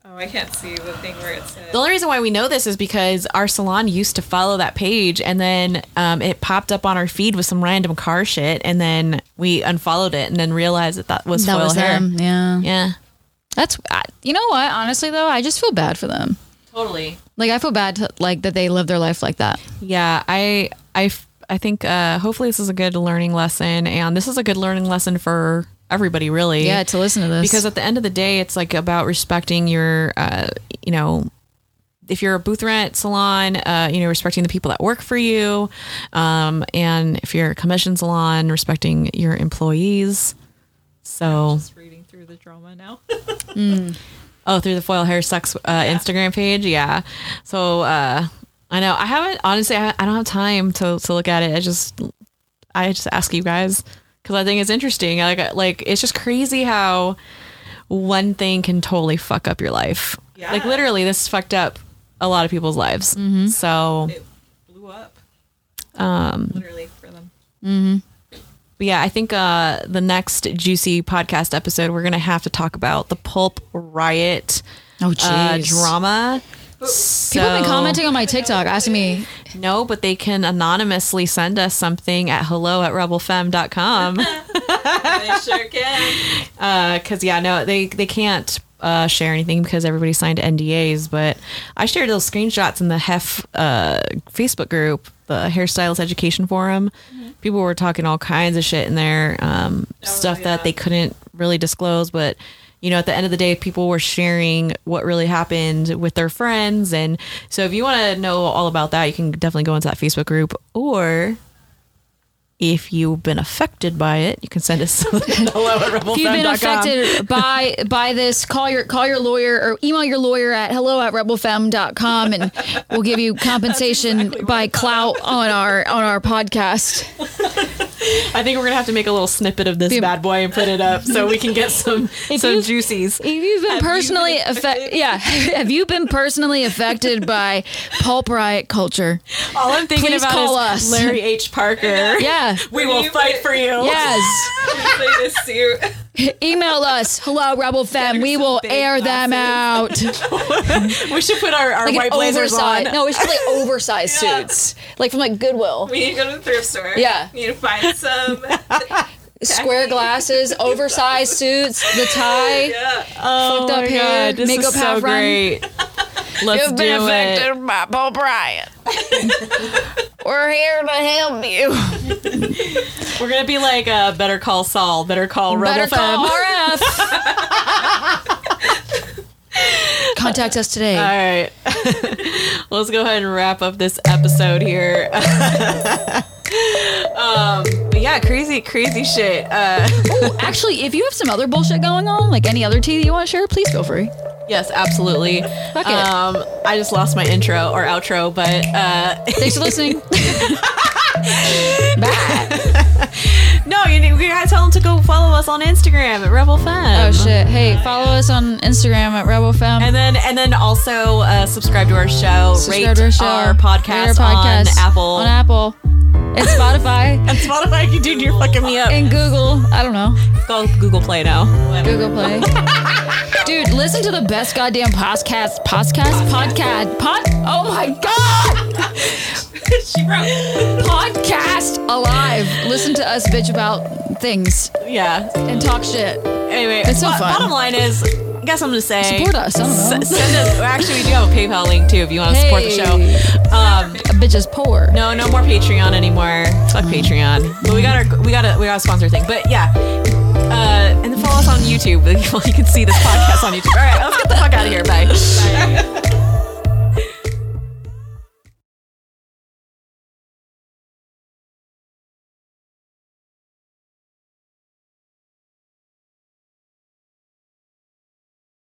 Speaker 4: Oh, I can't see the thing where it said.
Speaker 1: the only reason why we know this is because our salon used to follow that page and then um, it popped up on our feed with some random car shit and then we unfollowed it and then realized that that was
Speaker 2: That
Speaker 1: foil
Speaker 2: was
Speaker 1: hair
Speaker 2: them. Yeah.
Speaker 1: yeah
Speaker 2: That's I- you know what? Honestly though, I just feel bad for them.
Speaker 1: Totally.
Speaker 2: Like I feel bad to, like that they live their life like that.
Speaker 1: yeah I I I think uh hopefully this is a good learning lesson and this is a good learning lesson for everybody really.
Speaker 2: Yeah, to listen to this.
Speaker 1: Because at the end of the day it's like about respecting your uh you know if you're a booth rent salon uh you know respecting the people that work for you um and if you're a commission salon respecting your employees. So
Speaker 4: Just reading through the drama now.
Speaker 1: oh through the foil hair sucks uh instagram page? Yeah. So uh i know. I haven't honestly i, I don't have time to to look at it. I just i just ask you guys because i think it's interesting. Like like it's just crazy how one thing can totally fuck up your life.
Speaker 4: Yeah.
Speaker 1: like literally this fucked up a lot of people's lives. So
Speaker 4: it blew up. Um. Literally for them.
Speaker 1: But yeah, I think uh, the next juicy podcast episode, we're gonna have to talk about the pulp riot
Speaker 2: Oh
Speaker 1: uh,
Speaker 2: jeez.
Speaker 1: drama.
Speaker 2: People have been commenting on my TikTok asking me,
Speaker 1: No, but they can anonymously send us something at hello at rebelfem.com.
Speaker 4: they sure can.
Speaker 1: Because, yeah, no, they, they can't uh, share anything because everybody signed NDAs. But I shared those screenshots in the HEF uh, Facebook group, the Hairstylist Education Forum. People were talking all kinds of shit in there, um, stuff
Speaker 4: yeah.
Speaker 1: that they couldn't really disclose. But, you know, at the end of the day, people were sharing what really happened with their friends. And so if you want to know all about that, you can definitely go into that Facebook group. Or if you've been affected by it, you can send us hello at
Speaker 2: if you've been affected by by this, call your call your lawyer or email your lawyer at hello at rebelfem.com and we'll give you compensation
Speaker 4: exactly
Speaker 2: by clout on our on our podcast.
Speaker 1: I think we're gonna have to make a little snippet of this bad boy and put it up so we can get some some
Speaker 2: you-
Speaker 1: juicies.
Speaker 2: If you've been
Speaker 4: Have you
Speaker 2: personally
Speaker 4: been
Speaker 2: affected, yeah, have you been personally affected by pulp riot culture?
Speaker 1: All I'm thinking
Speaker 2: Please
Speaker 1: about
Speaker 2: call
Speaker 1: is
Speaker 2: us.
Speaker 1: Larry H. Parker.
Speaker 2: Yeah.
Speaker 1: We will fight for you.
Speaker 2: Yes.
Speaker 4: Play this suit.
Speaker 2: Email us. Hello, Rebel Fem. We will
Speaker 4: big
Speaker 2: air them out.
Speaker 1: We should put our, our
Speaker 2: Like
Speaker 1: white
Speaker 2: an
Speaker 1: blazers
Speaker 2: oversized.
Speaker 1: on.
Speaker 2: No, we should like oversized
Speaker 4: Yeah.
Speaker 2: suits, like from like Goodwill.
Speaker 4: We need to go to the thrift store.
Speaker 2: Yeah.
Speaker 4: We need to find some.
Speaker 2: Square glasses, oversized suits, the tie.
Speaker 4: yeah.
Speaker 1: Oh
Speaker 2: fucked up hair,
Speaker 1: God, this
Speaker 2: makeup
Speaker 1: is so
Speaker 2: half run.
Speaker 1: great. Let's do it.
Speaker 2: by Pulp Riot. We're here to help you.
Speaker 1: We're gonna be like uh, Better Call Saul, Better Call
Speaker 2: Better
Speaker 1: Rebel
Speaker 2: call RF. Contact us today.
Speaker 1: All right, let's go ahead and wrap up this episode here. um, but yeah, crazy, crazy shit. Uh,
Speaker 2: Actually, if you have some other bullshit going on, like any other tea that you want to share, please feel free.
Speaker 1: Yes, absolutely.
Speaker 2: Fuck it.
Speaker 1: Um, I just lost my intro or outro, but uh,
Speaker 2: Thanks for listening. Bye.
Speaker 1: no, you, you gotta tell them to go follow us on Instagram at Rebel Fem.
Speaker 2: Oh shit! Hey, follow us on Instagram at RebelFem.
Speaker 1: And then and then also uh, subscribe to our show,
Speaker 2: Subscribe
Speaker 1: rate
Speaker 2: to our show.
Speaker 1: our podcast,
Speaker 2: our
Speaker 1: on
Speaker 2: podcast
Speaker 1: Apple
Speaker 2: on Apple, and Spotify,
Speaker 1: and Spotify. You dude, you're fucking me up.
Speaker 2: and Google. I don't know.
Speaker 1: Go Google Play now.
Speaker 2: Google Play. Dude, listen to the best goddamn podcast, podcast, podcast, pod. Oh my god,
Speaker 4: she wrote.
Speaker 2: podcast alive. Listen to us bitch about things
Speaker 1: Yeah.
Speaker 2: and talk shit.
Speaker 1: Anyway,
Speaker 2: It's so fun.
Speaker 1: bottom line is, I guess I'm gonna say
Speaker 2: Support us. I don't know.
Speaker 1: S- send us. Actually, we do have a PayPal link too if you want to support the show.
Speaker 2: Hey.
Speaker 1: Um,
Speaker 2: A bitch is poor.
Speaker 1: no, no more Patreon anymore. Fuck Patreon. But we got our we got a we got a sponsor thing. But yeah. Uh, and then follow us on YouTube. You can see this podcast on YouTube. All right, let's get the fuck out of here. Bye.
Speaker 4: Bye.